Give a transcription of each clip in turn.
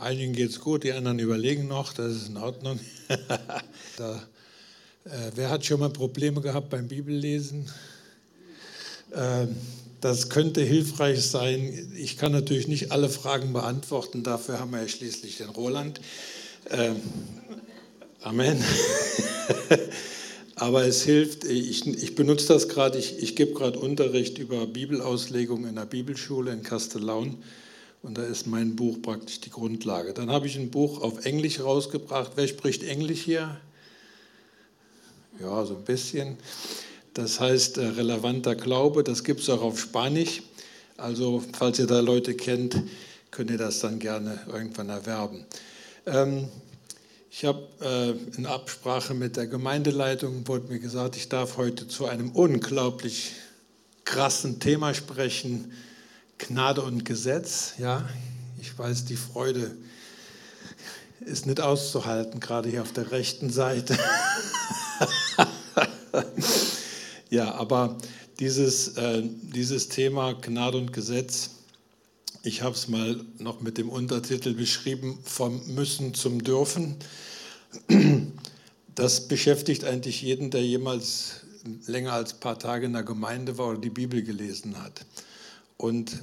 Einigen geht es gut, die anderen überlegen noch, das ist in Ordnung. da, äh, wer hat schon mal Probleme gehabt beim Bibellesen? Äh, das könnte hilfreich sein. Ich kann natürlich nicht alle Fragen beantworten, dafür haben wir ja schließlich den Roland. Äh, Amen. Aber es hilft, ich, ich benutze das gerade, ich, ich gebe gerade Unterricht über Bibelauslegung in der Bibelschule in Kastellaun und da ist mein Buch praktisch die Grundlage. Dann habe ich ein Buch auf Englisch rausgebracht. Wer spricht Englisch hier? Ja, so ein bisschen. Das heißt äh, relevanter Glaube, das gibt es auch auf Spanisch. Also falls ihr da Leute kennt, könnt ihr das dann gerne irgendwann erwerben. Ähm, ich habe äh, in Absprache mit der Gemeindeleitung, wurde mir gesagt, ich darf heute zu einem unglaublich krassen Thema sprechen, Gnade und Gesetz. Ja, ich weiß, die Freude ist nicht auszuhalten, gerade hier auf der rechten Seite. ja, aber dieses, äh, dieses Thema Gnade und Gesetz, ich habe es mal noch mit dem Untertitel beschrieben, vom Müssen zum Dürfen. Das beschäftigt eigentlich jeden, der jemals länger als ein paar Tage in der Gemeinde war oder die Bibel gelesen hat. Und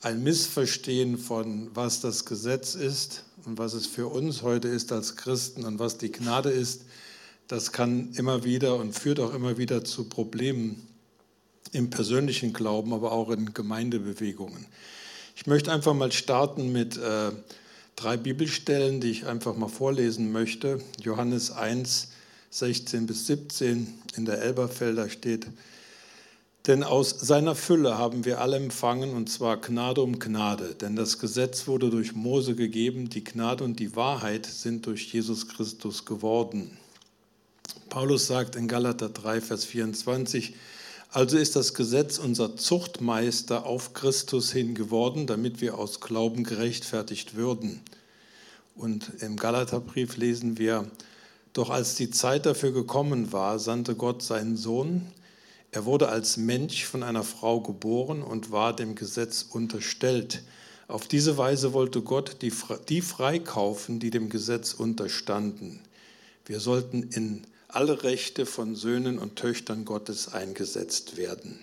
ein Missverstehen von, was das Gesetz ist und was es für uns heute ist als Christen und was die Gnade ist, das kann immer wieder und führt auch immer wieder zu Problemen im persönlichen Glauben, aber auch in Gemeindebewegungen. Ich möchte einfach mal starten mit äh, drei Bibelstellen, die ich einfach mal vorlesen möchte. Johannes 1, 16 bis 17 in der Elberfelder steht, denn aus seiner Fülle haben wir alle empfangen, und zwar Gnade um Gnade. Denn das Gesetz wurde durch Mose gegeben, die Gnade und die Wahrheit sind durch Jesus Christus geworden. Paulus sagt in Galater 3, Vers 24, also ist das Gesetz unser Zuchtmeister auf Christus hin geworden, damit wir aus Glauben gerechtfertigt würden. Und im Galaterbrief lesen wir, doch als die Zeit dafür gekommen war, sandte Gott seinen Sohn. Er wurde als Mensch von einer Frau geboren und war dem Gesetz unterstellt. Auf diese Weise wollte Gott die, die freikaufen, die dem Gesetz unterstanden. Wir sollten in alle Rechte von Söhnen und Töchtern Gottes eingesetzt werden.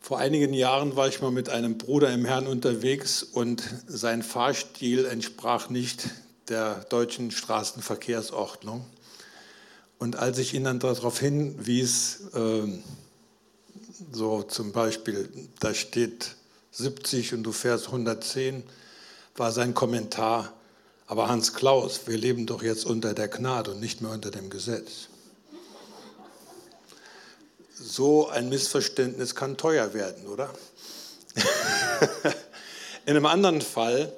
Vor einigen Jahren war ich mal mit einem Bruder im Herrn unterwegs und sein Fahrstil entsprach nicht der deutschen Straßenverkehrsordnung. Und als ich ihn dann darauf hinwies, äh, so zum Beispiel, da steht 70 und du fährst 110, war sein Kommentar, aber Hans Klaus, wir leben doch jetzt unter der Gnade und nicht mehr unter dem Gesetz. So ein Missverständnis kann teuer werden, oder? in einem anderen Fall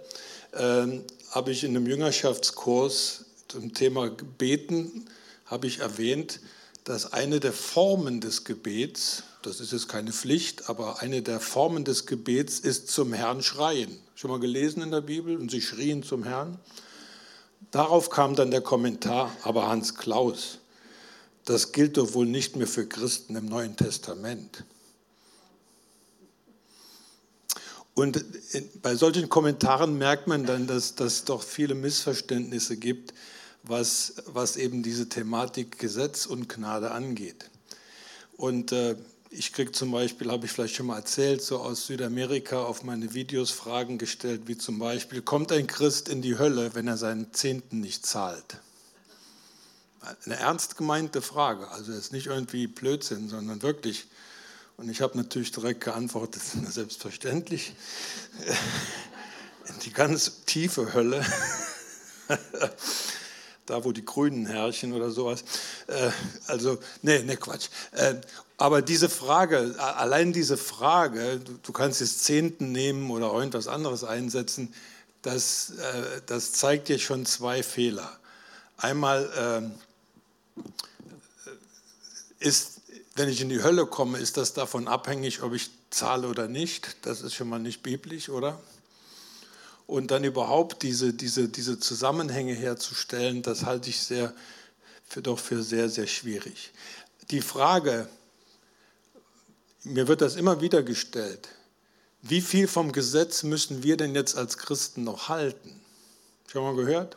äh, habe ich in einem Jüngerschaftskurs zum Thema Beten habe ich erwähnt, dass eine der Formen des Gebets, das ist jetzt keine Pflicht, aber eine der Formen des Gebets ist zum Herrn schreien. Schon mal gelesen in der Bibel und sie schrien zum Herrn. Darauf kam dann der Kommentar, aber Hans Klaus, das gilt doch wohl nicht mehr für Christen im Neuen Testament. Und bei solchen Kommentaren merkt man dann, dass es doch viele Missverständnisse gibt, was, was eben diese Thematik Gesetz und Gnade angeht. Und äh, ich kriege zum Beispiel, habe ich vielleicht schon mal erzählt, so aus Südamerika auf meine Videos Fragen gestellt, wie zum Beispiel, kommt ein Christ in die Hölle, wenn er seinen Zehnten nicht zahlt? Eine ernst gemeinte Frage, also jetzt nicht irgendwie Blödsinn, sondern wirklich. Und ich habe natürlich direkt geantwortet, selbstverständlich, in die ganz tiefe Hölle, da wo die Grünen herrschen oder sowas. Äh, also, nee, nee, Quatsch. Äh, aber diese Frage, allein diese Frage, du, kannst jetzt Zehnten nehmen oder irgendwas anderes einsetzen, das, äh, das zeigt dir schon zwei Fehler. Einmal ähm, ist, wenn ich in die Hölle komme, ist das davon abhängig, ob ich zahle oder nicht. Das ist schon mal nicht biblisch, oder? Und dann überhaupt diese, diese, diese Zusammenhänge herzustellen, das halte ich sehr, für, doch für sehr, sehr schwierig. Die Frage, mir wird das immer wieder gestellt. wie viel vom Gesetz müssen wir denn jetzt als Christen noch halten? Schon mal gehört?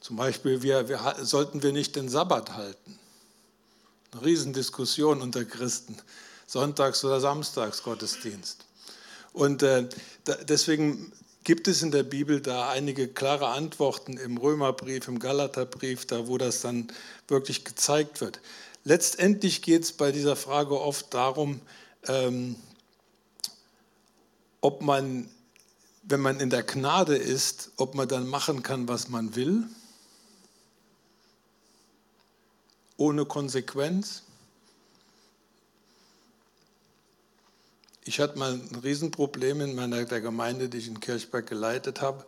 Zum Beispiel, wir, wir, sollten wir nicht den Sabbat halten? Eine Riesendiskussion unter Christen. Sonntags- oder Samstagsgottesdienst. Und äh, da, deswegen gibt es in der Bibel da einige klare Antworten im Römerbrief, im Galaterbrief, da wo das dann wirklich gezeigt wird. Letztendlich geht es bei dieser Frage oft darum, ähm, ob man, wenn man in der Gnade ist, ob man dann machen kann, was man will ohne Konsequenz. Ich hatte mal ein Riesenproblem in meiner der Gemeinde, die ich in Kirchberg geleitet habe.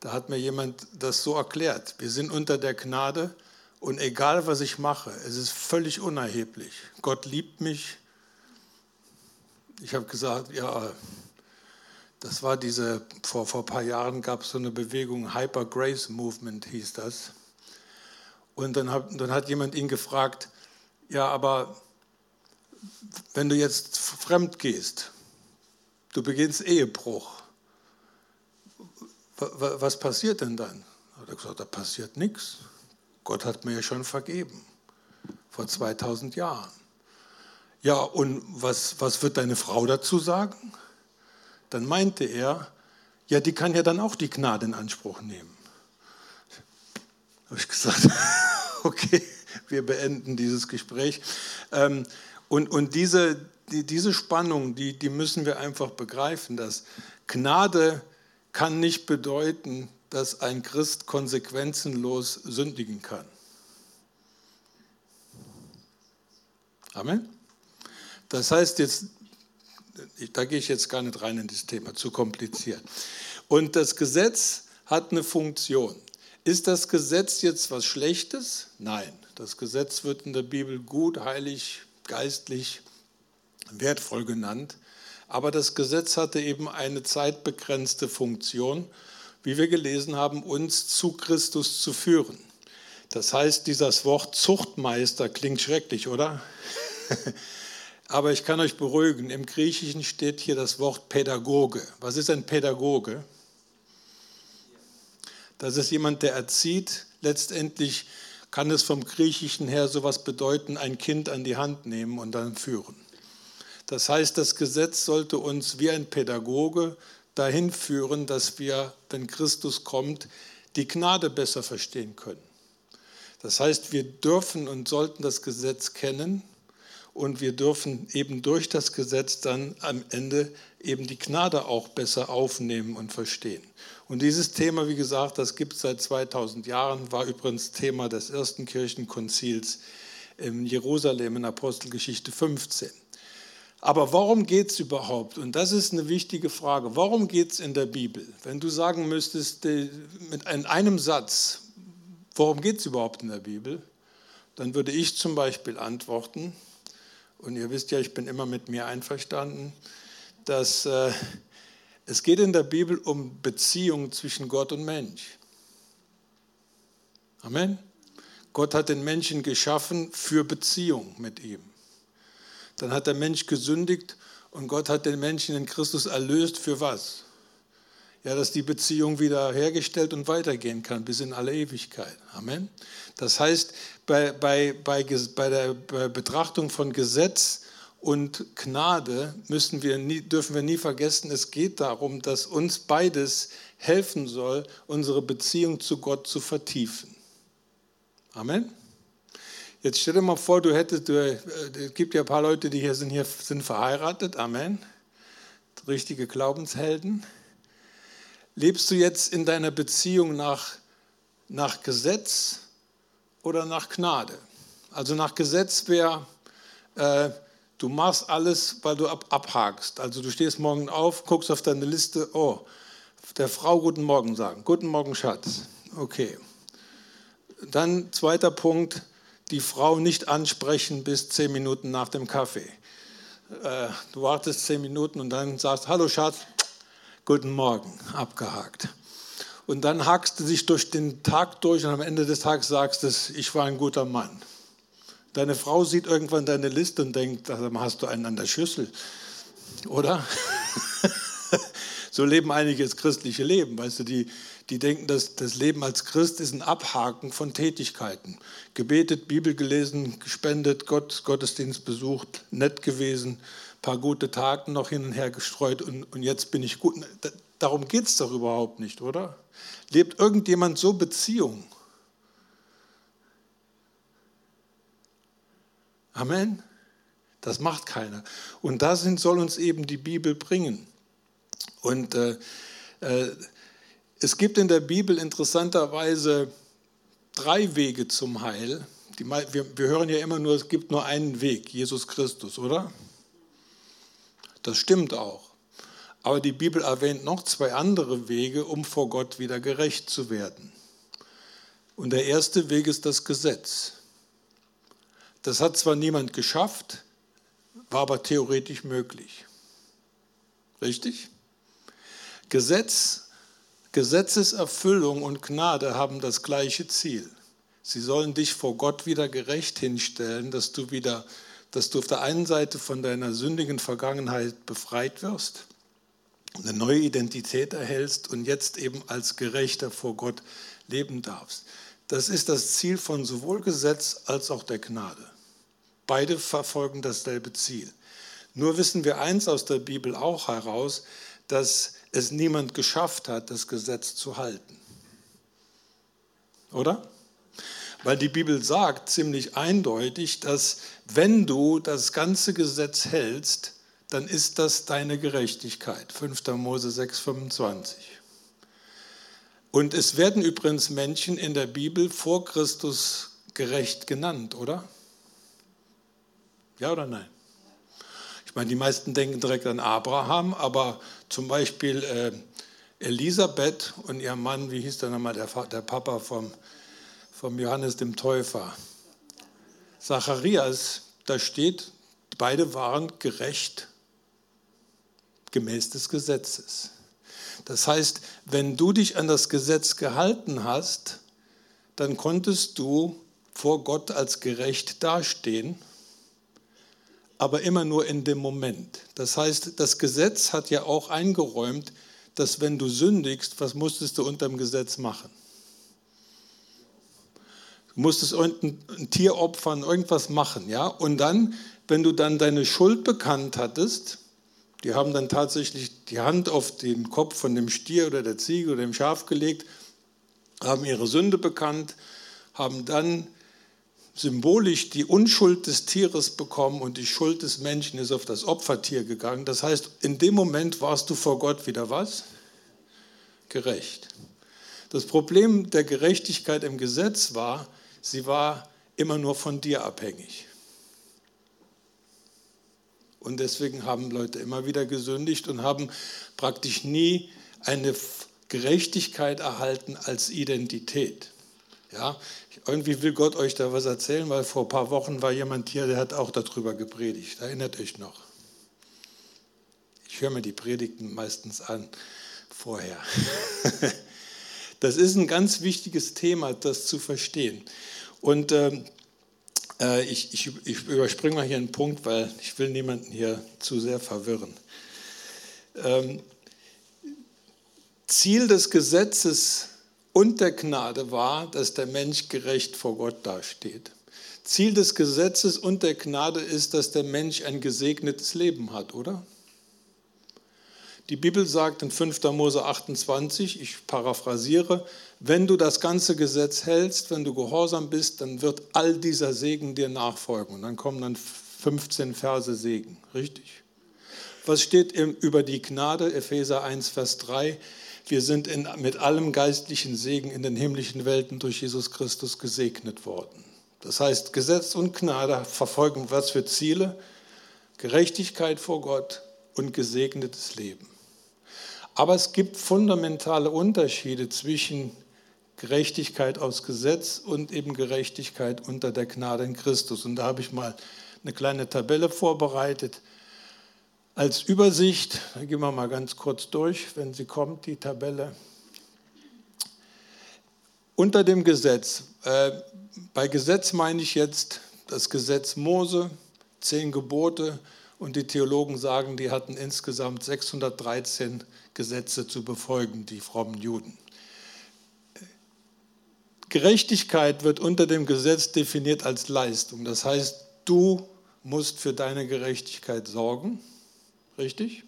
Da hat mir jemand das so erklärt. Wir sind unter der Gnade und egal was ich mache, es ist völlig unerheblich. Gott liebt mich. Ich habe gesagt, ja, das war diese, vor, vor ein paar Jahren gab es so eine Bewegung, Hyper Grace Movement hieß das. Und dann hat, dann hat jemand ihn gefragt, ja, aber wenn du jetzt fremd gehst, du beginnst Ehebruch, was passiert denn dann? Hat er gesagt, da passiert nichts. Gott hat mir ja schon vergeben, vor 2000 Jahren. Ja, und was, was wird deine Frau dazu sagen? Dann meinte er, ja, die kann ja dann auch die Gnade in Anspruch nehmen. Habe ich gesagt, okay, wir beenden dieses Gespräch. Ähm, und, und diese, die, diese Spannung, die, die müssen wir einfach begreifen, dass Gnade kann nicht bedeuten, dass ein Christ konsequenzenlos sündigen kann. Amen. Das heißt jetzt, da gehe ich jetzt gar nicht rein in das Thema, zu kompliziert. Und das Gesetz hat eine Funktion. Ist das Gesetz jetzt was Schlechtes? Nein. Das Gesetz wird in der Bibel gut, heilig, geistlich, wertvoll genannt. Aber das Gesetz hatte eben eine zeitbegrenzte Funktion, wie wir gelesen haben, uns zu Christus zu führen. Das heißt, dieses Wort Zuchtmeister klingt schrecklich, oder? Aber ich kann euch beruhigen, im Griechischen steht hier das Wort Pädagoge. Was ist ein Pädagoge? Das ist jemand, der erzieht. Letztendlich kann es vom Griechischen her sowas bedeuten, ein Kind an die Hand nehmen und dann führen. Das heißt, das Gesetz sollte uns wie ein Pädagoge dahin führen, dass wir, wenn Christus kommt, die Gnade besser verstehen können. Das heißt, wir dürfen und sollten das Gesetz kennen und wir dürfen eben durch das Gesetz dann am Ende eben die Gnade auch besser aufnehmen und verstehen. Und dieses Thema, wie gesagt, das gibt es seit 2000 Jahren, war übrigens Thema des ersten Kirchenkonzils in Jerusalem in Apostelgeschichte 15. Aber warum geht es überhaupt? Und das ist eine wichtige Frage. Warum geht es in der Bibel? Wenn du sagen müsstest mit einem Satz, warum geht es überhaupt in der Bibel? Dann würde ich zum Beispiel antworten, und ihr wisst ja, ich bin immer mit mir einverstanden, dass äh, es geht in der Bibel um Beziehung zwischen Gott und Mensch. Amen. Gott hat den Menschen geschaffen für Beziehung mit ihm. Dann hat der Mensch gesündigt und Gott hat den Menschen in Christus erlöst für was? Ja, dass die Beziehung wieder hergestellt und weitergehen kann bis in alle Ewigkeit. Amen. Das heißt, bei, bei, bei, bei der Betrachtung von Gesetz und Gnade müssen wir nie, dürfen wir nie vergessen, es geht darum, dass uns beides helfen soll, unsere Beziehung zu Gott zu vertiefen. Amen. Jetzt stell dir mal vor, du hättest, du, äh, es gibt ja ein paar Leute, die hier sind, hier sind verheiratet. Amen. Richtige Glaubenshelden. Lebst du jetzt in deiner Beziehung nach, nach Gesetz oder nach Gnade? Also nach Gesetz wäre, äh, Du machst alles, weil du ab, abhakst. Also du stehst morgen auf, guckst auf deine Liste, oh, der Frau guten Morgen sagen. Guten Morgen, Schatz. Okay. Dann zweiter Punkt, die Frau nicht ansprechen bis zehn Minuten nach dem Kaffee. Äh, du wartest zehn Minuten und dann sagst, hallo Schatz, guten Morgen, abgehakt. Und dann hakst du dich durch den Tag durch und am Ende des Tages sagst du, ich war ein guter Mann. Deine Frau sieht irgendwann deine Liste und denkt, hast du einen an der Schüssel. oder? so leben einige das christliche Leben. Weißt du, die, die denken, dass das Leben als Christ ist ein Abhaken von Tätigkeiten. Gebetet, Bibel gelesen, gespendet, Gott, Gottesdienst besucht, nett gewesen, paar gute Taten noch hin und her gestreut und, und jetzt bin ich gut. Darum geht es doch überhaupt nicht, oder? Lebt irgendjemand so Beziehung? Amen. Das macht keiner. Und dahin soll uns eben die Bibel bringen. Und äh, äh, es gibt in der Bibel interessanterweise drei Wege zum Heil. Die, wir, wir hören ja immer nur, es gibt nur einen Weg, Jesus Christus, oder? Das stimmt auch. Aber die Bibel erwähnt noch zwei andere Wege, um vor Gott wieder gerecht zu werden. Und der erste Weg ist das Gesetz. Das hat zwar niemand geschafft, war aber theoretisch möglich. Richtig? Gesetz, Gesetzeserfüllung und Gnade haben das gleiche Ziel. Sie sollen dich vor Gott wieder gerecht hinstellen, dass du wieder, dass du auf der einen Seite von deiner sündigen Vergangenheit befreit wirst, eine neue Identität erhältst und jetzt eben als Gerechter vor Gott leben darfst. Das ist das Ziel von sowohl Gesetz als auch der Gnade. Beide verfolgen dasselbe Ziel. Nur wissen wir eins aus der Bibel auch heraus, dass es niemand geschafft hat, das Gesetz zu halten. Oder? Weil die Bibel sagt ziemlich eindeutig, dass wenn du das ganze Gesetz hältst, dann ist das deine Gerechtigkeit. 5. Mose 6, 25. Und es werden übrigens Menschen in der Bibel vor Christus gerecht genannt, oder? Ja oder nein? Ich meine, die meisten denken direkt an Abraham, aber zum Beispiel äh, Elisabeth und ihr Mann, wie hieß der nochmal, der, der Papa vom, vom Johannes dem Täufer, Zacharias, da steht, beide waren gerecht gemäß des Gesetzes. Das heißt, wenn du dich an das Gesetz gehalten hast, dann konntest du vor Gott als gerecht dastehen aber immer nur in dem Moment. Das heißt, das Gesetz hat ja auch eingeräumt, dass wenn du sündigst, was musstest du unter dem Gesetz machen? Du musstest ein, Tier opfern, irgendwas machen, ja? Und dann, wenn du dann deine Schuld bekannt hattest, die haben dann tatsächlich die Hand auf den Kopf von dem Stier oder der Ziege oder dem Schaf gelegt, haben ihre Sünde bekannt, haben dann symbolisch die Unschuld des Tieres bekommen und die Schuld des Menschen ist auf das Opfertier gegangen. Das heißt, in dem Moment warst du vor Gott wieder was? Gerecht. Das Problem der Gerechtigkeit im Gesetz war, sie war immer nur von dir abhängig. Und deswegen haben Leute immer wieder gesündigt und haben praktisch nie eine Gerechtigkeit erhalten als Identität. Ja, irgendwie will Gott euch da was erzählen, weil vor ein paar Wochen war jemand hier, der hat auch darüber gepredigt. Erinnert euch noch. Ich höre mir die Predigten meistens an vorher. Das ist ein ganz wichtiges Thema, das zu verstehen. Und ähm, äh, ich, ich, ich überspringe mal hier einen Punkt, weil ich will niemanden hier zu sehr verwirren. Ähm, Ziel des Gesetzes und der Gnade war, dass der Mensch gerecht vor Gott dasteht. Ziel des Gesetzes und der Gnade ist, dass der Mensch ein gesegnetes Leben hat, oder? Die Bibel sagt in 5. Mose 28, ich paraphrasiere, wenn du das ganze Gesetz hältst, wenn du gehorsam bist, dann wird all dieser Segen dir nachfolgen. Und dann kommen dann 15 Verse Segen, richtig? Was steht über die Gnade? Epheser 1, Vers 3. Wir sind in, mit allem geistlichen Segen in den himmlischen Welten durch Jesus Christus gesegnet worden. Das heißt, Gesetz und Gnade verfolgen was für Ziele? Gerechtigkeit vor Gott und gesegnetes Leben. Aber es gibt fundamentale Unterschiede zwischen Gerechtigkeit aus Gesetz und eben Gerechtigkeit unter der Gnade in Christus. Und da habe ich mal eine kleine Tabelle vorbereitet. Als Übersicht, da gehen wir mal ganz kurz durch, wenn sie kommt, die Tabelle. Unter dem Gesetz, äh, bei Gesetz meine ich jetzt das Gesetz Mose, zehn Gebote Und die Theologen sagen, die hatten insgesamt 613 Gesetze zu befolgen, die frommen Juden. Gerechtigkeit wird unter dem Gesetz definiert als Leistung. Das heißt, du musst für deine Gerechtigkeit sorgen. Richtig?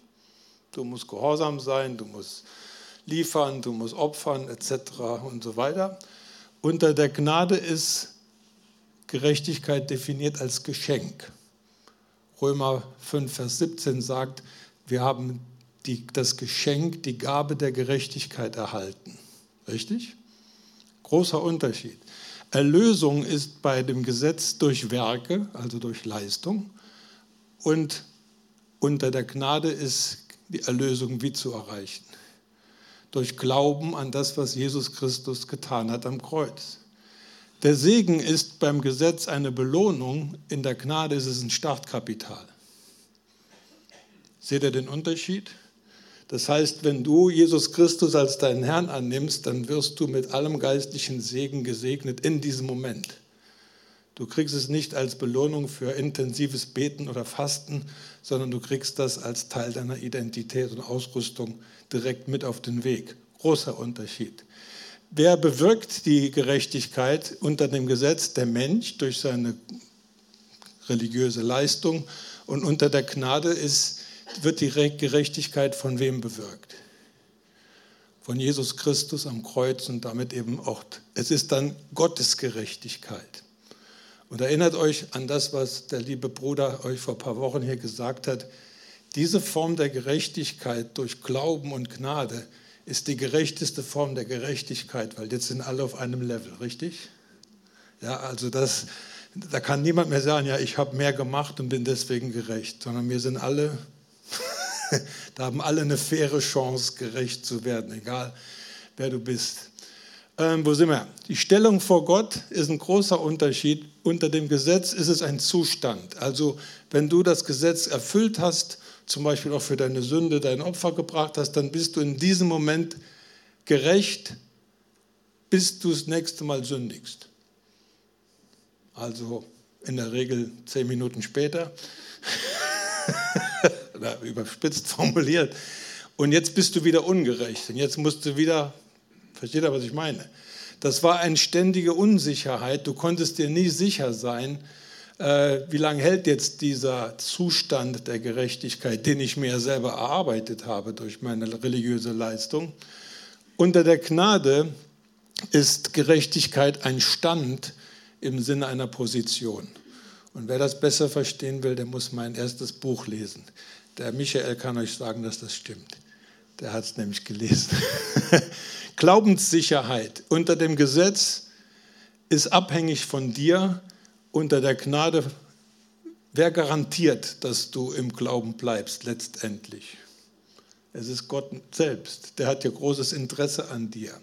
Du musst gehorsam sein, du musst liefern, du musst opfern, etc. und so weiter. Unter der Gnade ist Gerechtigkeit definiert als Geschenk. Römer 5, Vers 17 sagt, wir haben die, das Geschenk, die Gabe der Gerechtigkeit erhalten. Richtig? Großer Unterschied. Erlösung ist bei dem Gesetz durch Werke, also durch Leistung, und unter der Gnade ist die Erlösung wie zu erreichen. Durch Glauben an das, was Jesus Christus getan hat am Kreuz. Der Segen ist beim Gesetz eine Belohnung, in der Gnade ist es ein Startkapital. Seht ihr den Unterschied? Das heißt, wenn du Jesus Christus als deinen Herrn annimmst, dann wirst du mit allem geistlichen Segen gesegnet in diesem Moment. Du kriegst es nicht als Belohnung für intensives Beten oder Fasten, sondern du kriegst das als Teil deiner Identität und Ausrüstung direkt mit auf den Weg. Großer Unterschied. Wer bewirkt die Gerechtigkeit unter dem Gesetz? Der Mensch durch seine religiöse Leistung und unter der Gnade ist wird die Gerechtigkeit von wem bewirkt? Von Jesus Christus am Kreuz und damit eben auch, es ist dann Gottes Gerechtigkeit. Und erinnert euch an das, was der liebe Bruder euch vor ein paar Wochen hier gesagt hat. Diese Form der Gerechtigkeit durch Glauben und Gnade ist die gerechteste Form der Gerechtigkeit, weil jetzt sind alle auf einem Level, richtig? Ja, also das, da kann niemand mehr sagen, ja, ich habe mehr gemacht und bin deswegen gerecht, sondern wir sind alle da haben alle eine faire Chance, gerecht zu werden, egal wer du bist. Ähm, wo sind wir? Die Stellung vor Gott ist ein großer Unterschied. Unter dem Gesetz ist es ein Zustand. Also wenn du das Gesetz erfüllt hast, zum Beispiel auch für deine Sünde dein Opfer gebracht hast, dann bist du in diesem Moment gerecht, bis du das nächste Mal sündigst. Also in der Regel zehn Minuten später. oder überspitzt formuliert. Und jetzt bist du wieder ungerecht. Und jetzt musst du wieder, versteht ihr, was ich meine? Das war eine ständige Unsicherheit. Du konntest dir nie sicher sein, äh, wie lange hält jetzt dieser Zustand der Gerechtigkeit, den ich mir selber erarbeitet habe durch meine religiöse Leistung. Unter der Gnade ist Gerechtigkeit ein Stand im Sinne einer Position. Und wer das besser verstehen will, der muss mein erstes Buch lesen. Der Michael kann euch sagen, dass das stimmt. Der hat es nämlich gelesen. Glaubenssicherheit unter dem Gesetz ist abhängig von dir. Unter der Gnade, wer garantiert, dass du im Glauben bleibst letztendlich? Es ist Gott selbst. Der hat ja großes Interesse an dir.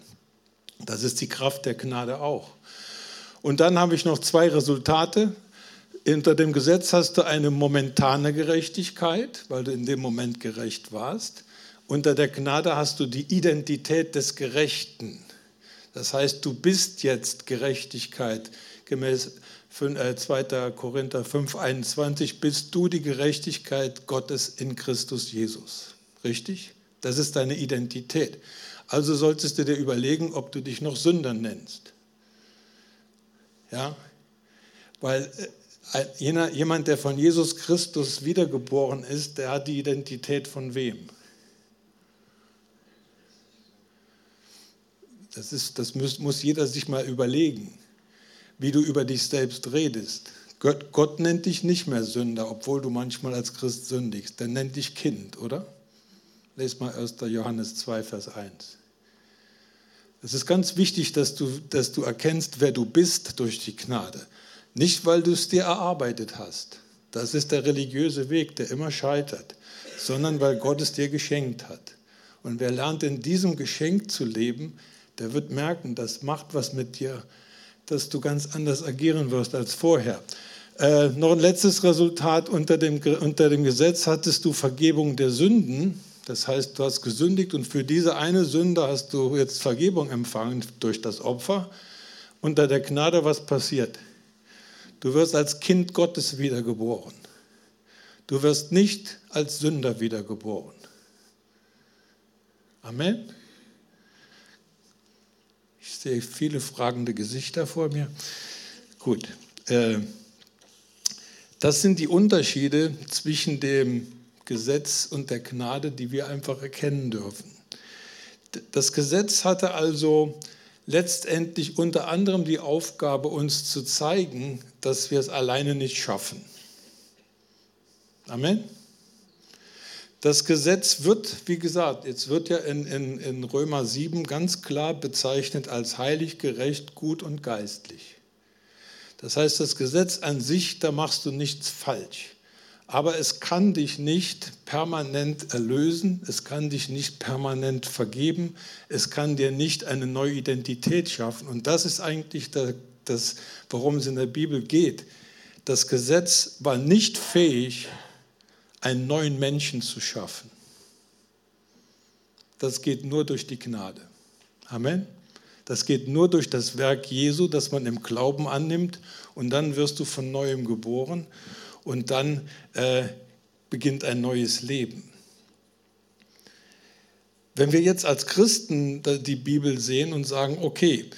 Das ist die Kraft der Gnade auch. Und dann habe ich noch zwei Resultate unter dem Gesetz hast du eine momentane Gerechtigkeit, weil du in dem Moment gerecht warst. Unter der Gnade hast du die Identität des Gerechten. Das heißt, du bist jetzt Gerechtigkeit. Gemäß 2. Äh, Korinther 5, 21 bist du die Gerechtigkeit Gottes in Christus Jesus. Richtig? Das ist deine Identität. Also solltest du dir überlegen, ob du dich noch Sünder nennst. Ja? Weil äh, jemand, der von Jesus Christus wiedergeboren ist, der hat die Identität von wem? Das, ist, das muss, muss jeder sich mal überlegen, wie du über dich selbst redest. Gott, Gott nennt dich nicht mehr Sünder, obwohl du manchmal als Christ sündigst. Der nennt dich Kind, oder? Lest mal 1. Johannes 2, Vers 1. Es ist ganz wichtig, dass du, dass du erkennst, wer du bist durch die Gnade. Nicht, weil du es dir erarbeitet hast. Das ist der religiöse Weg, der immer scheitert, sondern weil Gott es dir geschenkt hat. Und wer lernt in diesem Geschenk zu leben, der wird merken, das macht was mit dir, dass du ganz anders agieren wirst als vorher. Äh, noch ein letztes Resultat, unter dem, unter dem Gesetz hattest du Vergebung der Sünden. Das heißt, du hast gesündigt und für diese eine Sünde hast du jetzt Vergebung empfangen durch das Opfer. Unter der Gnade, was passiert? Du wirst als Kind Gottes wiedergeboren. Du wirst nicht als Sünder wiedergeboren. Amen. Ich sehe viele fragende Gesichter vor mir. Gut. Äh, das sind die Unterschiede zwischen dem Gesetz und der Gnade, die wir einfach erkennen dürfen. Das Gesetz hatte also letztendlich unter anderem die Aufgabe, uns zu zeigen, dass wir es alleine nicht schaffen. Amen. Das Gesetz wird, wie gesagt, jetzt wird ja in, in, in Römer 7 ganz klar bezeichnet als heilig, gerecht, gut und geistlich. Das heißt, das Gesetz an sich, da machst du nichts falsch. Aber es kann dich nicht permanent erlösen, es kann dich nicht permanent vergeben, es kann dir nicht eine neue Identität schaffen. Und das ist eigentlich das, worum es in der Bibel geht. Das Gesetz war nicht fähig, einen neuen Menschen zu schaffen. Das geht nur durch die Gnade. Amen. Das geht nur durch das Werk Jesu, das man im Glauben annimmt und dann wirst du von neuem geboren und dann äh, beginnt ein neues Leben. Wenn wir jetzt als Christen die Bibel sehen und sagen, okay,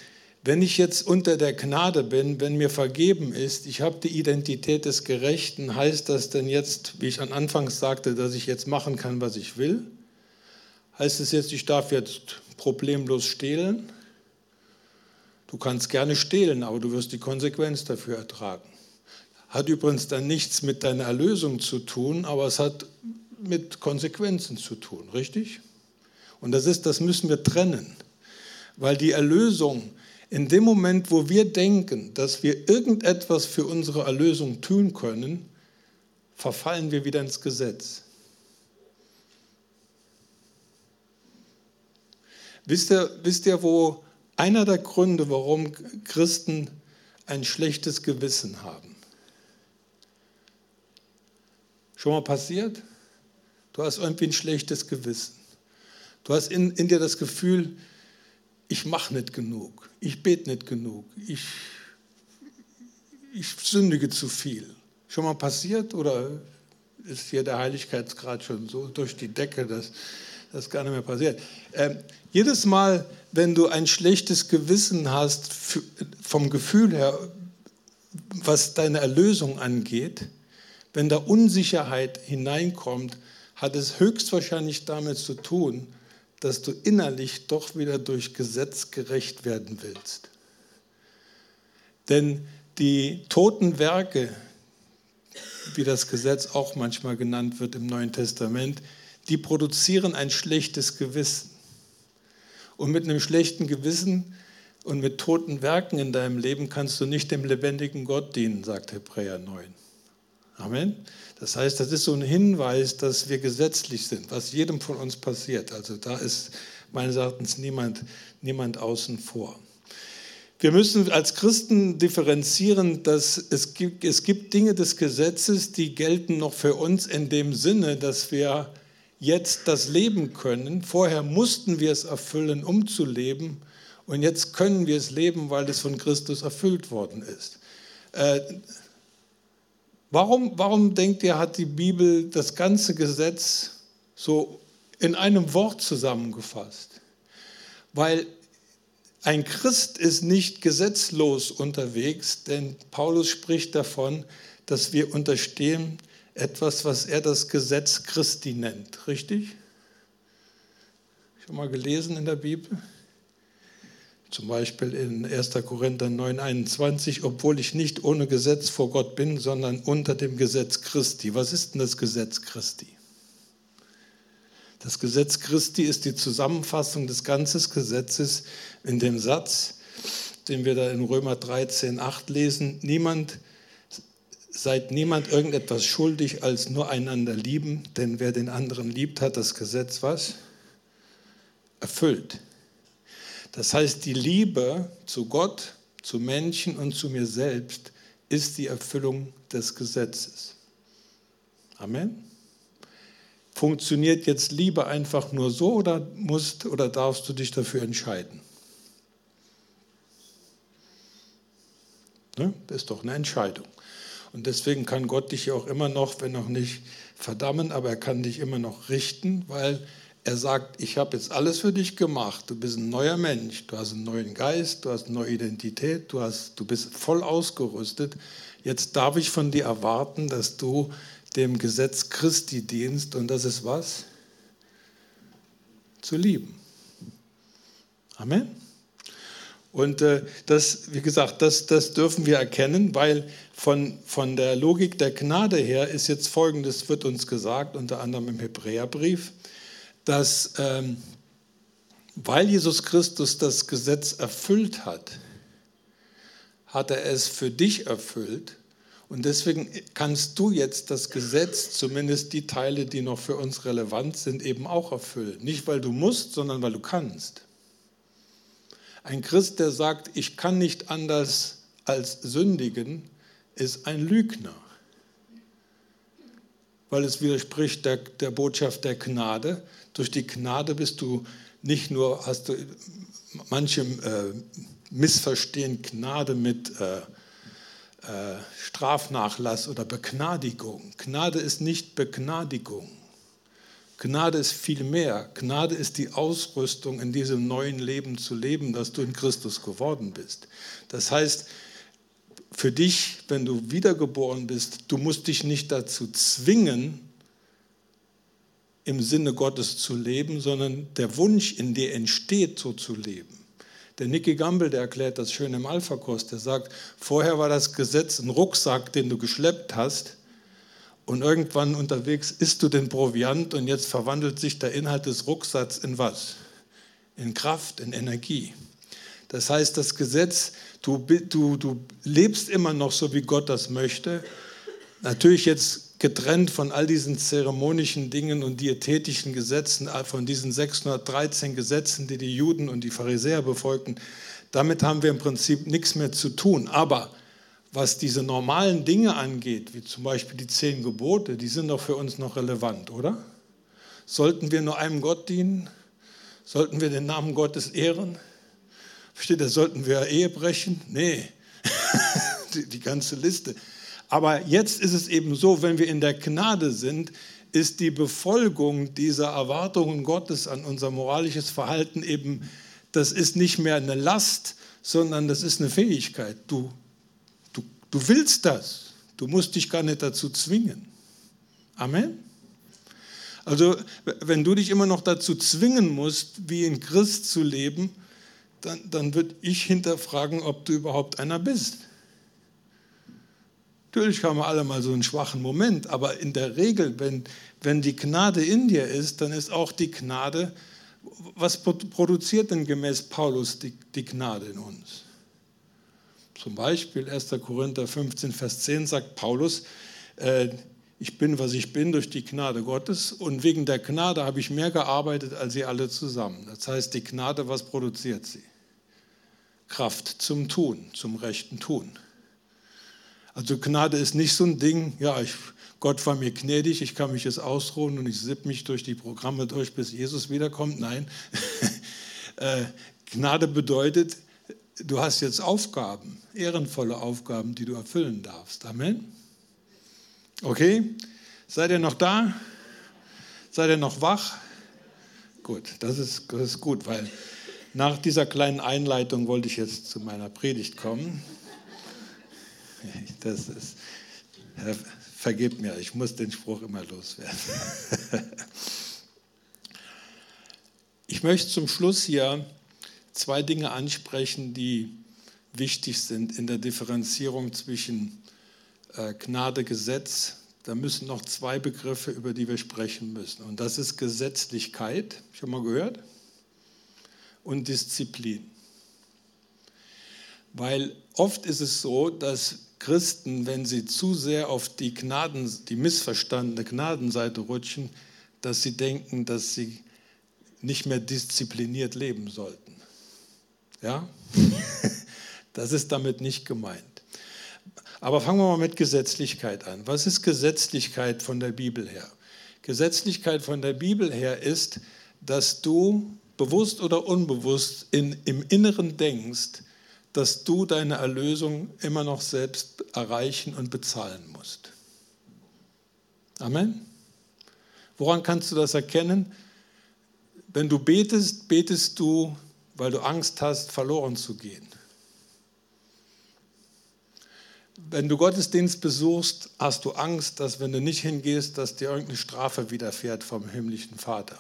wenn ich jetzt unter der Gnade bin, wenn mir vergeben ist, ich habe die Identität des Gerechten, heißt das denn jetzt, wie ich am Anfang sagte, dass ich jetzt machen kann, was ich will? Heißt es jetzt, ich darf jetzt problemlos stehlen? Du kannst gerne stehlen, aber du wirst die Konsequenz dafür ertragen. Hat übrigens dann nichts mit deiner Erlösung zu tun, aber es hat mit Konsequenzen zu tun, richtig? Und das ist, das müssen wir trennen, weil die Erlösung in dem Moment, wo wir denken, dass wir irgendetwas für unsere Erlösung tun können, verfallen wir wieder ins Gesetz. Wisst ihr, wisst ihr, wo einer der Gründe, warum Christen ein schlechtes Gewissen haben? Schon mal passiert? Du hast irgendwie ein schlechtes Gewissen. Du hast in, in dir das Gefühl, ich mache nicht genug, ich bete nicht genug, ich, ich sündige zu viel. Schon mal passiert oder ist hier der Heiligkeitsgrad schon so durch die Decke, dass das gar nicht mehr passiert? Ähm, jedes Mal, wenn du ein schlechtes Gewissen hast, vom Gefühl her, was deine Erlösung angeht, wenn da Unsicherheit hineinkommt, hat es höchstwahrscheinlich damit zu tun, dass du innerlich doch wieder durch Gesetz gerecht werden willst. Denn die toten Werke, wie das Gesetz auch manchmal genannt wird im Neuen Testament, die produzieren ein schlechtes Gewissen. Und mit einem schlechten Gewissen und mit toten Werken in deinem Leben kannst du nicht dem lebendigen Gott dienen, sagt Hebräer 9. Amen. Das heißt, das ist so ein Hinweis, dass wir gesetzlich sind, was jedem von uns passiert. Also da ist meines Erachtens niemand, niemand außen vor. Wir müssen als Christen differenzieren, dass es gibt, es gibt Dinge des Gesetzes, die gelten noch für uns in dem Sinne, dass wir jetzt das leben können. Vorher mussten wir es erfüllen, um zu leben. Und jetzt können wir es leben, weil es von Christus erfüllt worden ist. Äh, Warum, warum denkt ihr, hat die Bibel das ganze Gesetz so in einem Wort zusammengefasst? Weil ein Christ ist nicht gesetzlos unterwegs, denn Paulus spricht davon, dass wir unterstehen etwas, was er das Gesetz Christi nennt. Richtig? Schon mal gelesen in der Bibel? Zum Beispiel in 1. Korinther 9,21, obwohl ich nicht ohne Gesetz vor Gott bin, sondern unter dem Gesetz Christi. Was ist denn das Gesetz Christi? Das Gesetz Christi ist die Zusammenfassung des ganzen Gesetzes in dem Satz, den wir da in Römer 13, 8 lesen. Niemand, seid niemand irgendetwas schuldig, als nur einander lieben, denn wer den anderen liebt, hat das Gesetz was? Erfüllt. Das heißt, die Liebe zu Gott, zu Menschen und zu mir selbst ist die Erfüllung des Gesetzes. Amen. Funktioniert jetzt Liebe einfach nur so oder musst oder darfst du dich dafür entscheiden? Ne? Das ist doch eine Entscheidung. Und deswegen kann Gott dich ja auch immer noch, wenn auch nicht verdammen, aber er kann dich immer noch richten, weil er sagt, ich habe jetzt alles für dich gemacht. Du bist ein neuer Mensch, du hast einen neuen Geist, du hast eine neue Identität, du, hast, du bist voll ausgerüstet. Jetzt darf ich von dir erwarten, dass du dem Gesetz Christi dienst. Und das ist was? Zu lieben. Amen. Und äh, das, wie gesagt, das, das dürfen wir erkennen, weil von, von der Logik der Gnade her ist jetzt Folgendes, wird uns gesagt, unter anderem im Hebräerbrief, dass ähm, weil Jesus Christus das Gesetz erfüllt hat, hat er es für dich erfüllt. Und deswegen kannst du jetzt das Gesetz, zumindest die Teile, die noch für uns relevant sind, eben auch erfüllen. Nicht weil du musst, sondern weil du kannst. Ein Christ, der sagt, ich kann nicht anders als sündigen, ist ein Lügner, weil es widerspricht der, der Botschaft der Gnade. Durch die Gnade bist du nicht nur, hast du, manche äh, missverstehen Gnade mit äh, äh, Strafnachlass oder Begnadigung. Gnade ist nicht Begnadigung. Gnade ist viel mehr. Gnade ist die Ausrüstung, in diesem neuen Leben zu leben, das du in Christus geworden bist. Das heißt, für dich, wenn du wiedergeboren bist, du musst dich nicht dazu zwingen, im Sinne Gottes zu leben, sondern der Wunsch in dir entsteht, so zu leben. Der Nicky Gamble, der erklärt das schön im Alpha-Kurs, der sagt, vorher war das Gesetz ein Rucksack, den du geschleppt hast und irgendwann unterwegs isst du den Proviant und jetzt verwandelt sich der Inhalt des Rucksacks in was? In Kraft, in Energie. Das heißt, das Gesetz, du, du, du lebst immer noch so, wie Gott das möchte. Natürlich jetzt getrennt von all diesen zeremonischen Dingen und diätetischen Gesetzen, von diesen 613 Gesetzen, die die Juden und die Pharisäer befolgten. Damit haben wir im Prinzip nichts mehr zu tun. Aber was diese normalen Dinge angeht, wie zum Beispiel die zehn Gebote, die sind doch für uns noch relevant, oder? Sollten wir nur einem Gott dienen? Sollten wir den Namen Gottes ehren? Versteht ihr, sollten wir Ehe brechen? Nee, die, die ganze Liste. Aber jetzt ist es eben so, wenn wir in der Gnade sind, ist die Befolgung dieser Erwartungen Gottes an unser moralisches Verhalten eben, das ist nicht mehr eine Last, sondern das ist eine Fähigkeit. Du Du willst das. Du musst dich gar nicht dazu zwingen. Amen. Also, wenn du dich immer noch dazu zwingen musst, wie in Christ zu leben, dann, dann würde ich hinterfragen, ob du überhaupt einer bist. Natürlich haben wir alle mal so einen schwachen Moment, aber in der Regel, wenn, wenn die Gnade in dir ist, dann ist auch die Gnade, was produziert denn gemäß Paulus die, die Gnade in uns? Zum Beispiel 1. Korinther 15, Vers 10 sagt Paulus, äh, ich bin, was ich bin durch die Gnade Gottes und wegen der Gnade habe ich mehr gearbeitet als sie alle zusammen. Das heißt, die Gnade, was produziert sie? Kraft zum Tun, zum rechten Tun. Also Gnade ist nicht so ein Ding, ja, ich, Gott war mir gnädig, ich kann mich jetzt ausruhen und ich sipp mich durch die Programme durch, bis Jesus wiederkommt. Nein, äh, Gnade bedeutet, du hast jetzt Aufgaben, ehrenvolle Aufgaben, die du erfüllen darfst. Amen. Okay, seid ihr noch da? Seid ihr noch wach? Gut, das ist, das ist gut, weil nach dieser kleinen Einleitung wollte ich jetzt zu meiner Predigt kommen. Das ist, Herr, vergebt mir, ich muss den Spruch immer loswerden. Ich möchte zum Schluss hier zwei Dinge ansprechen, die wichtig sind in der Differenzierung zwischen äh, Gnade, Gesetz. Da müssen noch zwei Begriffe, über die wir sprechen müssen. Und das ist Gesetzlichkeit, schon mal gehört, und Disziplin. Weil oft ist es so, dass Christen, wenn sie zu sehr auf die, Gnaden, die missverstandene Gnadenseite rutschen, dass sie denken, dass sie nicht mehr diszipliniert leben sollten. Ja? Das ist damit nicht gemeint. Aber fangen wir mal mit Gesetzlichkeit an. Was ist Gesetzlichkeit von der Bibel her? Gesetzlichkeit von der Bibel her ist, dass du bewusst oder unbewusst in, im Inneren denkst, dass du deine Erlösung immer noch selbst erreichen und bezahlen musst. Amen. Woran kannst du das erkennen? Wenn du betest, betest du, weil du Angst hast, verloren zu gehen. Wenn du Gottesdienst besuchst, hast du Angst, dass wenn du nicht hingehst, dass dir irgendeine Strafe widerfährt vom himmlischen Vater.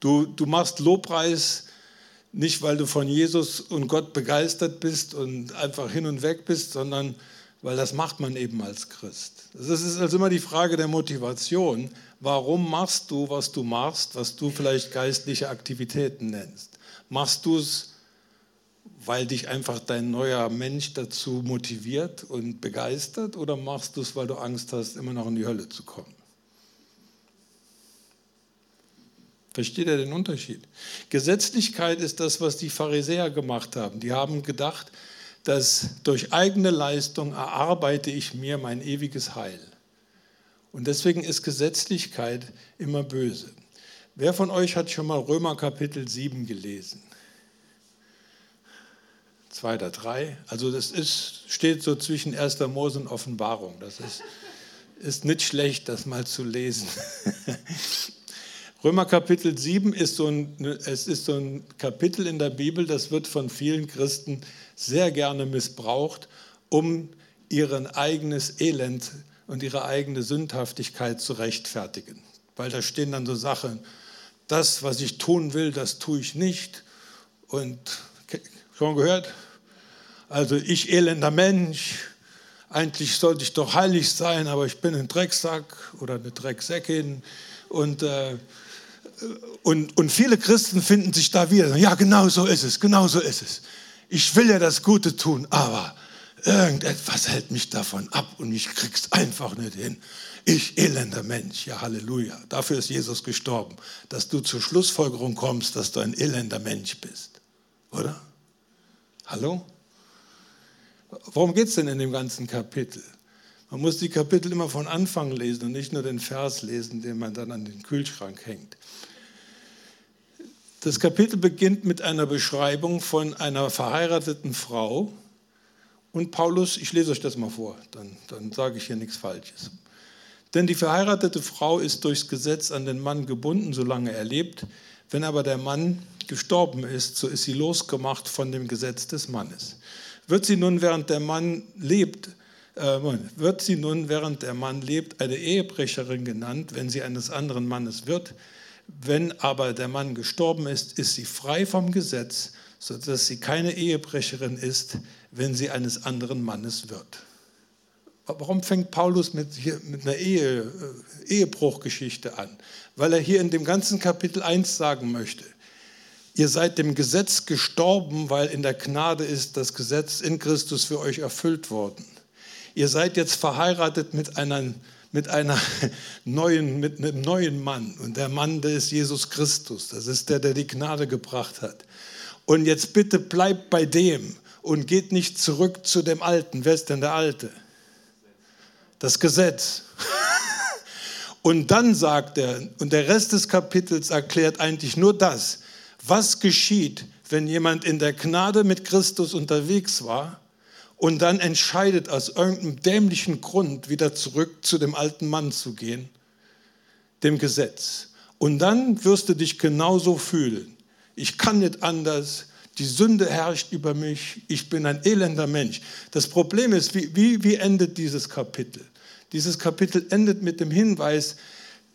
Du, du machst Lobpreis nicht, weil du von Jesus und Gott begeistert bist und einfach hin und weg bist, sondern weil das macht man eben als Christ. Es ist also immer die Frage der Motivation. Warum machst du, was du machst, was du vielleicht geistliche Aktivitäten nennst? Machst du es, weil dich einfach dein neuer Mensch dazu motiviert und begeistert oder machst du es, weil du Angst hast, immer noch in die Hölle zu kommen? Versteht ihr den Unterschied? Gesetzlichkeit ist das, was die Pharisäer gemacht haben. Die haben gedacht, dass durch eigene Leistung erarbeite ich mir mein ewiges Heil. Und deswegen ist Gesetzlichkeit immer böse. Wer von euch hat schon mal Römer Kapitel 7 gelesen? zwei oder drei. Also das ist, steht so zwischen 1. Mose und Offenbarung. Das ist, ist nicht schlecht, das mal zu lesen. Römer Kapitel 7 ist so, ein, es ist so ein Kapitel in der Bibel, das wird von vielen Christen sehr gerne missbraucht, um ihr eigenes Elend und ihre eigene Sündhaftigkeit zu rechtfertigen. Weil da stehen dann so Sachen, das, was ich tun will, das tue ich nicht. Und schon gehört? Also ich elender Mensch, eigentlich sollte ich doch heilig sein, aber ich bin ein Drecksack oder eine Drecksäckin. Und, äh, und, und viele Christen finden sich da wieder. Ja, genau so ist es, genau so ist es. Ich will ja das Gute tun, aber irgendetwas hält mich davon ab und ich krieg's einfach nicht hin. Ich elender Mensch, ja Halleluja. Dafür ist Jesus gestorben, dass du zur Schlussfolgerung kommst, dass du ein elender Mensch bist. Oder? Hallo? Worum geht es denn in dem ganzen Kapitel? Man muss die Kapitel immer von Anfang lesen und nicht nur den Vers lesen, den man dann an den Kühlschrank hängt. Das Kapitel beginnt mit einer Beschreibung von einer verheirateten Frau. Und Paulus, ich lese euch das mal vor, dann, dann sage ich hier nichts Falsches. Denn die verheiratete Frau ist durchs Gesetz an den Mann gebunden, solange er lebt. Wenn aber der Mann gestorben ist, so ist sie losgemacht von dem Gesetz des Mannes. Wird sie nun, während der Mann lebt, äh, wird sie nun, während der Mann lebt, eine Ehebrecherin genannt, wenn sie eines anderen Mannes wird. Wenn aber der Mann gestorben ist, ist sie frei vom Gesetz, sodass sie keine Ehebrecherin ist, wenn sie eines anderen Mannes wird. Warum fängt Paulus mit, hier, mit einer Ehe, äh, Ehebruchgeschichte an? Weil er hier in dem ganzen Kapitel 1 sagen möchte, Ihr seid dem Gesetz gestorben, weil in der Gnade ist das Gesetz in Christus für euch erfüllt worden. Ihr seid jetzt verheiratet mit einer, mit einer neuen, mit einem neuen Mann. Und der Mann, der ist Jesus Christus. Das ist der, der die Gnade gebracht hat. Und jetzt bitte bleibt bei dem und geht nicht zurück zu dem Alten. Wer ist denn der Alte? Das Gesetz. Und dann sagt er, und der Rest des Kapitels erklärt eigentlich nur das, was geschieht, wenn jemand in der Gnade mit Christus unterwegs war und dann entscheidet, aus irgendeinem dämlichen Grund wieder zurück zu dem alten Mann zu gehen, dem Gesetz. Und dann wirst du dich genauso fühlen. Ich kann nicht anders. Die Sünde herrscht über mich. Ich bin ein elender Mensch. Das Problem ist, wie, wie, wie endet dieses Kapitel? Dieses Kapitel endet mit dem Hinweis,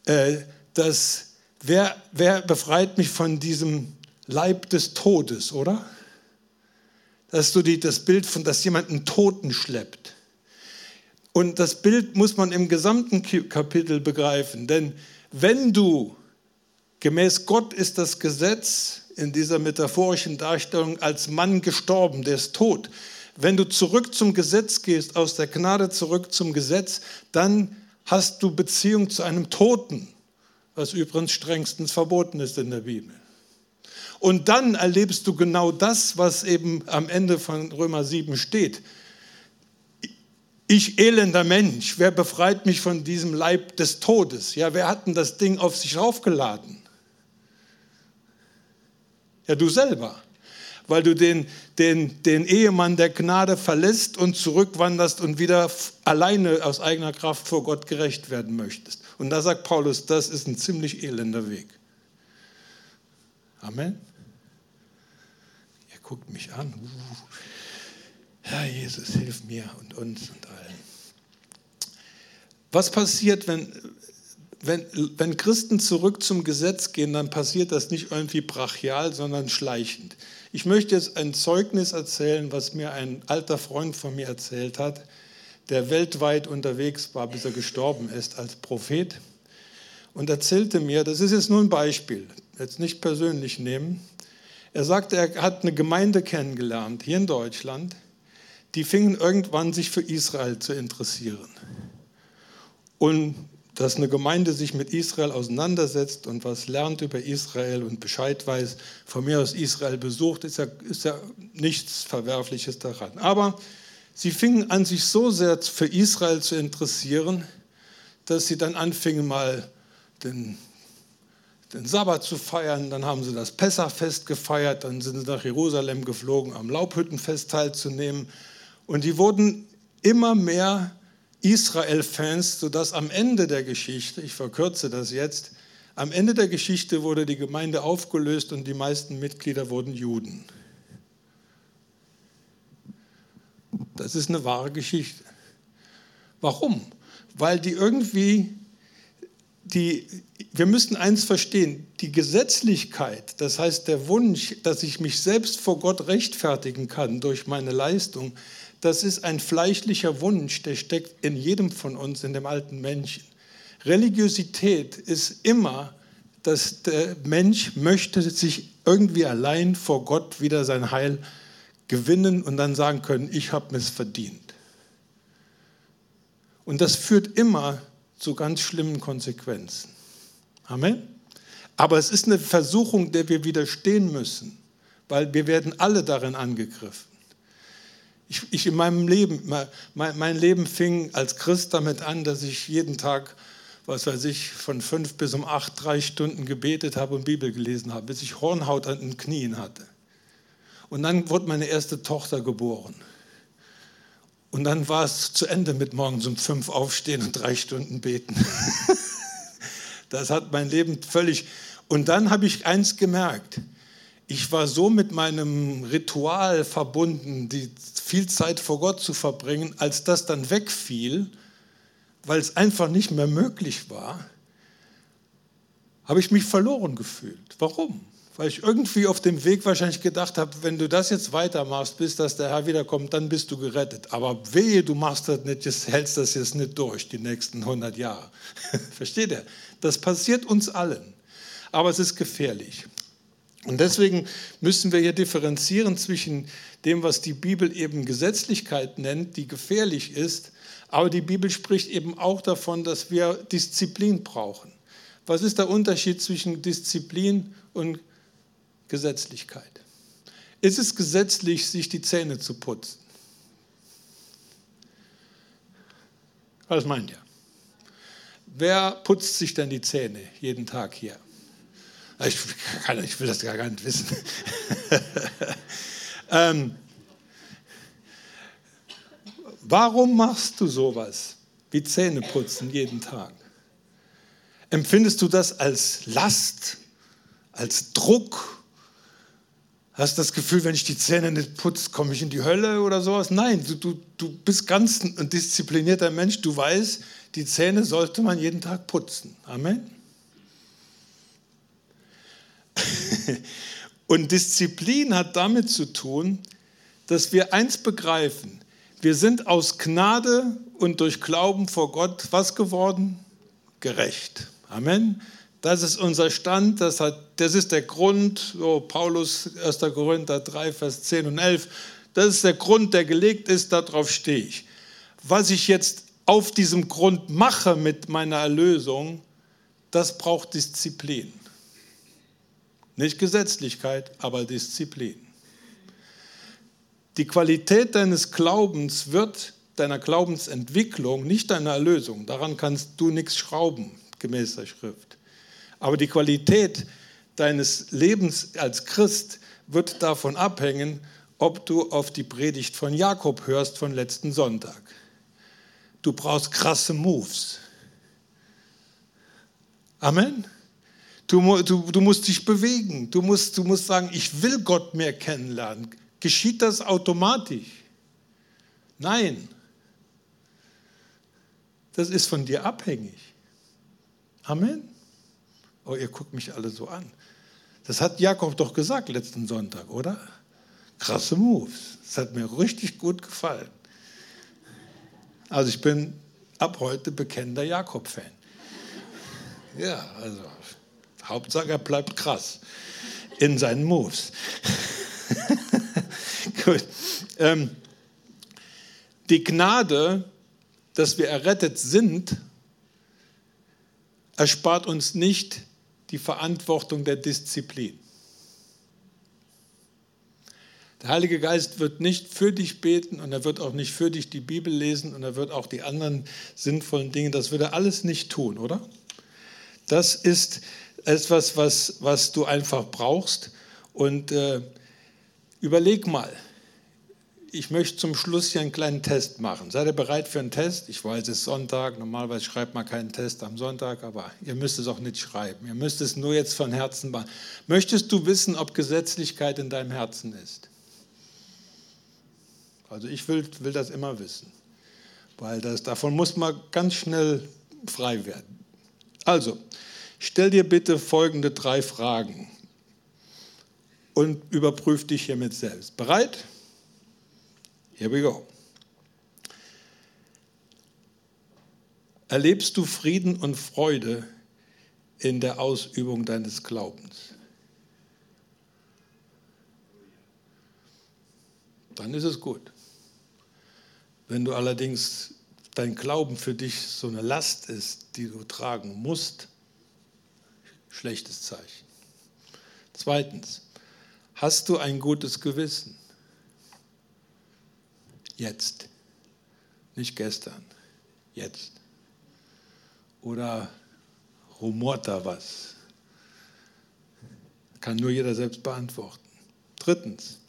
äh, dass wer, wer befreit mich von diesem Leib des Todes, oder? Das ist so die, das Bild von, dass jemand einen Toten schleppt. Und das Bild muss man im gesamten Kapitel begreifen, denn wenn du, gemäß Gott ist das Gesetz in dieser metaphorischen Darstellung als Mann gestorben, der ist tot. Wenn du zurück zum Gesetz gehst, aus der Gnade zurück zum Gesetz, dann hast du Beziehung zu einem Toten, was übrigens strengstens verboten ist in der Bibel. Und dann erlebst du genau das, was eben am Ende von Römer 7 steht. Ich elender Mensch, wer befreit mich von diesem Leib des Todes? Ja, wer hat denn das Ding auf sich raufgeladen? Ja, du selber. weil du den, den, den Ehemann der Gnade verlässt und zurückwanderst und wieder alleine aus eigener Kraft vor Gott gerecht werden möchtest. Und da sagt Paulus, das ist ein ziemlich elender Weg. Amen. Guckt mich an. Herr Jesus, hilf mir und uns und allen. Was passiert, wenn, wenn, wenn Christen zurück zum Gesetz gehen, dann passiert das nicht irgendwie brachial, sondern schleichend. Ich möchte jetzt ein Zeugnis erzählen, was mir ein alter Freund von mir erzählt hat, der weltweit unterwegs war, bis er gestorben ist als Prophet. Und erzählte mir, das ist jetzt nur ein Beispiel, jetzt nicht persönlich nehmen. Er sagte, er hat eine Gemeinde kennengelernt, hier in Deutschland, die fingen irgendwann sich für Israel zu interessieren. Und dass eine Gemeinde sich mit Israel auseinandersetzt und was lernt über Israel und Bescheid weiß, von mir aus Israel besucht, ist ja, ist ja nichts Verwerfliches daran. Aber sie fingen an, sich so sehr für Israel zu interessieren, dass sie dann anfingen, mal den, den Sabbat zu feiern. Dann haben sie das Pessachfest gefeiert. Dann sind sie nach Jerusalem geflogen, am Laubhüttenfest teilzunehmen. Und die wurden immer mehr Israel-Fans, sodass am Ende der Geschichte, ich verkürze das jetzt, am Ende der Geschichte wurde die Gemeinde aufgelöst und die meisten Mitglieder wurden Juden. Das ist eine wahre Geschichte. Warum? Weil die irgendwie, die, wir müssen eins verstehen, die Gesetzlichkeit, das heißt der Wunsch, dass ich mich selbst vor Gott rechtfertigen kann durch meine Leistung, das ist ein fleischlicher Wunsch, der steckt in jedem von uns, in dem alten Menschen. Religiosität ist immer, dass der Mensch möchte sich irgendwie allein vor Gott wieder sein Heil gewinnen und dann sagen können, ich habe es verdient. Und das führt immer zu ganz schlimmen Konsequenzen. Amen. Aber es ist eine Versuchung, der wir widerstehen müssen, weil wir werden alle darin angegriffen. Ich, ich, in meinem Leben, mein, mein, Leben fing als Christ damit an, dass ich jeden Tag, was weiß ich, von fünf bis um acht, drei Stunden gebetet habe und Bibel gelesen habe, bis ich Hornhaut an den Knien hatte. Und dann wurde meine erste Tochter geboren. Und dann war es zu Ende mit morgens um fünf aufstehen und drei Stunden beten. das hat mein Leben völlig. Und dann habe ich eins gemerkt ich war so mit meinem Ritual verbunden, die viel Zeit vor Gott zu verbringen, als das dann wegfiel, weil es einfach nicht mehr möglich war, habe ich mich verloren gefühlt. Warum? Weil ich irgendwie auf dem Weg wahrscheinlich gedacht habe, wenn du das jetzt weitermachst, bis dass der Herr wiederkommt, dann bist du gerettet. Aber wehe, du machst das nicht, hältst das jetzt nicht durch, die nächsten 100 Jahre. Versteht ihr? Das passiert uns allen. Aber es ist gefährlich. Und deswegen müssen wir hier differenzieren zwischen dem, was die Bibel eben Gesetzlichkeit nennt, die gefährlich ist, aber die Bibel spricht eben auch davon, dass wir Disziplin brauchen. Was ist der Unterschied zwischen Disziplin und Gesetzlichkeit? Ist es gesetzlich, sich die Zähne zu putzen? Was meint ihr? Wer putzt sich denn die Zähne jeden Tag hier? Ich, kann, ich will das gar nicht wissen. ähm, warum machst du sowas wie Zähne putzen jeden Tag? Empfindest du das als Last, als Druck? Hast das Gefühl, wenn ich die Zähne nicht putze, komme ich in die Hölle oder sowas? Nein, du, du, du bist ganz ein disziplinierter Mensch. Du weißt, die Zähne sollte man jeden Tag putzen. Amen. Und Disziplin hat damit zu tun, dass wir eins begreifen. Wir sind aus Gnade und durch Glauben vor Gott was geworden? Gerecht. Amen. Das ist unser Stand, das, hat, das ist der Grund, so Paulus 1. Korinther 3, Vers 10 und 11, das ist der Grund, der gelegt ist, darauf stehe ich. Was ich jetzt auf diesem Grund mache mit meiner Erlösung, das braucht Disziplin. Nicht Gesetzlichkeit, aber Disziplin. Die Qualität deines Glaubens wird deiner Glaubensentwicklung, nicht deiner Erlösung. Daran kannst du nichts schrauben, gemäß der Schrift. Aber die Qualität deines Lebens als Christ wird davon abhängen, ob du auf die Predigt von Jakob hörst von letzten Sonntag. Du brauchst krasse Moves. Amen. Du, du, du musst dich bewegen. Du musst, du musst sagen, ich will Gott mehr kennenlernen. Geschieht das automatisch? Nein. Das ist von dir abhängig. Amen. Oh, ihr guckt mich alle so an. Das hat Jakob doch gesagt letzten Sonntag, oder? Krasse Moves. Das hat mir richtig gut gefallen. Also ich bin ab heute bekennender Jakob-Fan. Ja, also Hauptsache er bleibt krass in seinen Moves. Gut. Ähm, die Gnade, dass wir errettet sind, erspart uns nicht die Verantwortung der Disziplin. Der Heilige Geist wird nicht für dich beten und er wird auch nicht für dich die Bibel lesen und er wird auch die anderen sinnvollen Dinge, das wird er alles nicht tun, oder? Das ist etwas, was, was du einfach brauchst. Und äh, überleg mal, ich möchte zum Schluss hier einen kleinen Test machen. Seid ihr bereit für einen Test? Ich weiß, es ist Sonntag. Normalerweise schreibt man keinen Test am Sonntag, aber ihr müsst es auch nicht schreiben. Ihr müsst es nur jetzt von Herzen machen. Möchtest du wissen, ob Gesetzlichkeit in deinem Herzen ist? Also ich will, will das immer wissen, weil das, davon muss man ganz schnell frei werden. Also, stell dir bitte folgende drei Fragen und überprüf dich hiermit selbst. Bereit? Here we go. Erlebst du Frieden und Freude in der Ausübung deines Glaubens? Dann ist es gut. Wenn du allerdings dein Glauben für dich so eine Last ist, die du tragen musst, schlechtes Zeichen. Zweitens, hast du ein gutes Gewissen? Jetzt. Nicht gestern. Jetzt. Oder rumort da was? Kann nur jeder selbst beantworten. Drittens.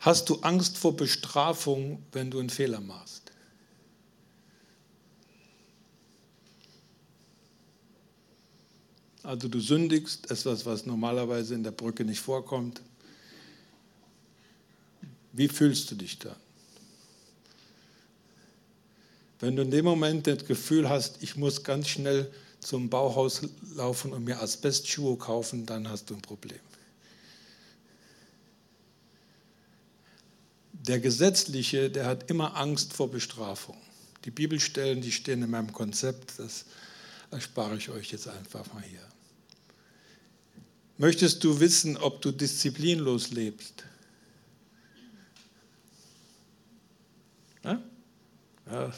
Hast du Angst vor Bestrafung, wenn du einen Fehler machst? Also du sündigst, etwas, was normalerweise in der Brücke nicht vorkommt. Wie fühlst du dich da? Wenn du in dem Moment das Gefühl hast, ich muss ganz schnell zum Bauhaus laufen und mir Asbestschuhe kaufen, dann hast du ein Problem. Der Gesetzliche, der hat immer Angst vor Bestrafung. Die Bibelstellen, die stehen in meinem Konzept, das erspare ich euch jetzt einfach mal hier. Möchtest du wissen, ob du disziplinlos lebst?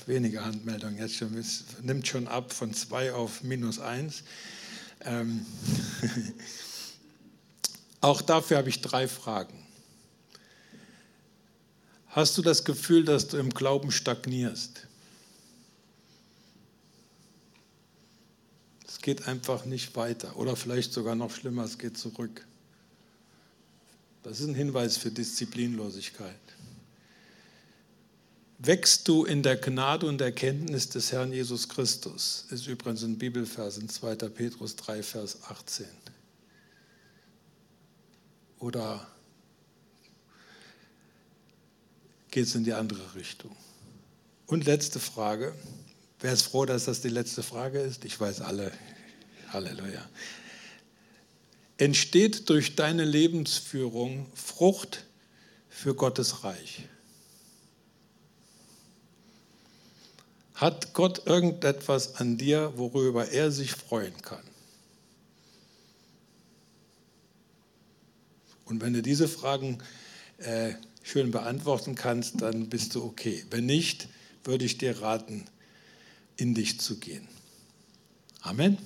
Wenige Handmeldungen jetzt schon, es nimmt schon ab von zwei auf minus eins. Ähm Auch dafür habe ich drei Fragen. Hast du das Gefühl, dass du im Glauben stagnierst? Es geht einfach nicht weiter oder vielleicht sogar noch schlimmer, es geht zurück. Das ist ein Hinweis für Disziplinlosigkeit. Wächst du in der Gnade und Erkenntnis des Herrn Jesus Christus? Ist übrigens ein Bibelvers in 2. Petrus 3, Vers 18. Oder geht es in die andere Richtung? Und letzte Frage. Wer ist froh, dass das die letzte Frage ist? Ich weiß alle. Halleluja. Entsteht durch deine Lebensführung Frucht für Gottes Reich? Hat Gott irgendetwas an dir, worüber er sich freuen kann? Und wenn du diese Fragen äh, schön beantworten kannst, dann bist du okay. Wenn nicht, würde ich dir raten, in dich zu gehen. Amen.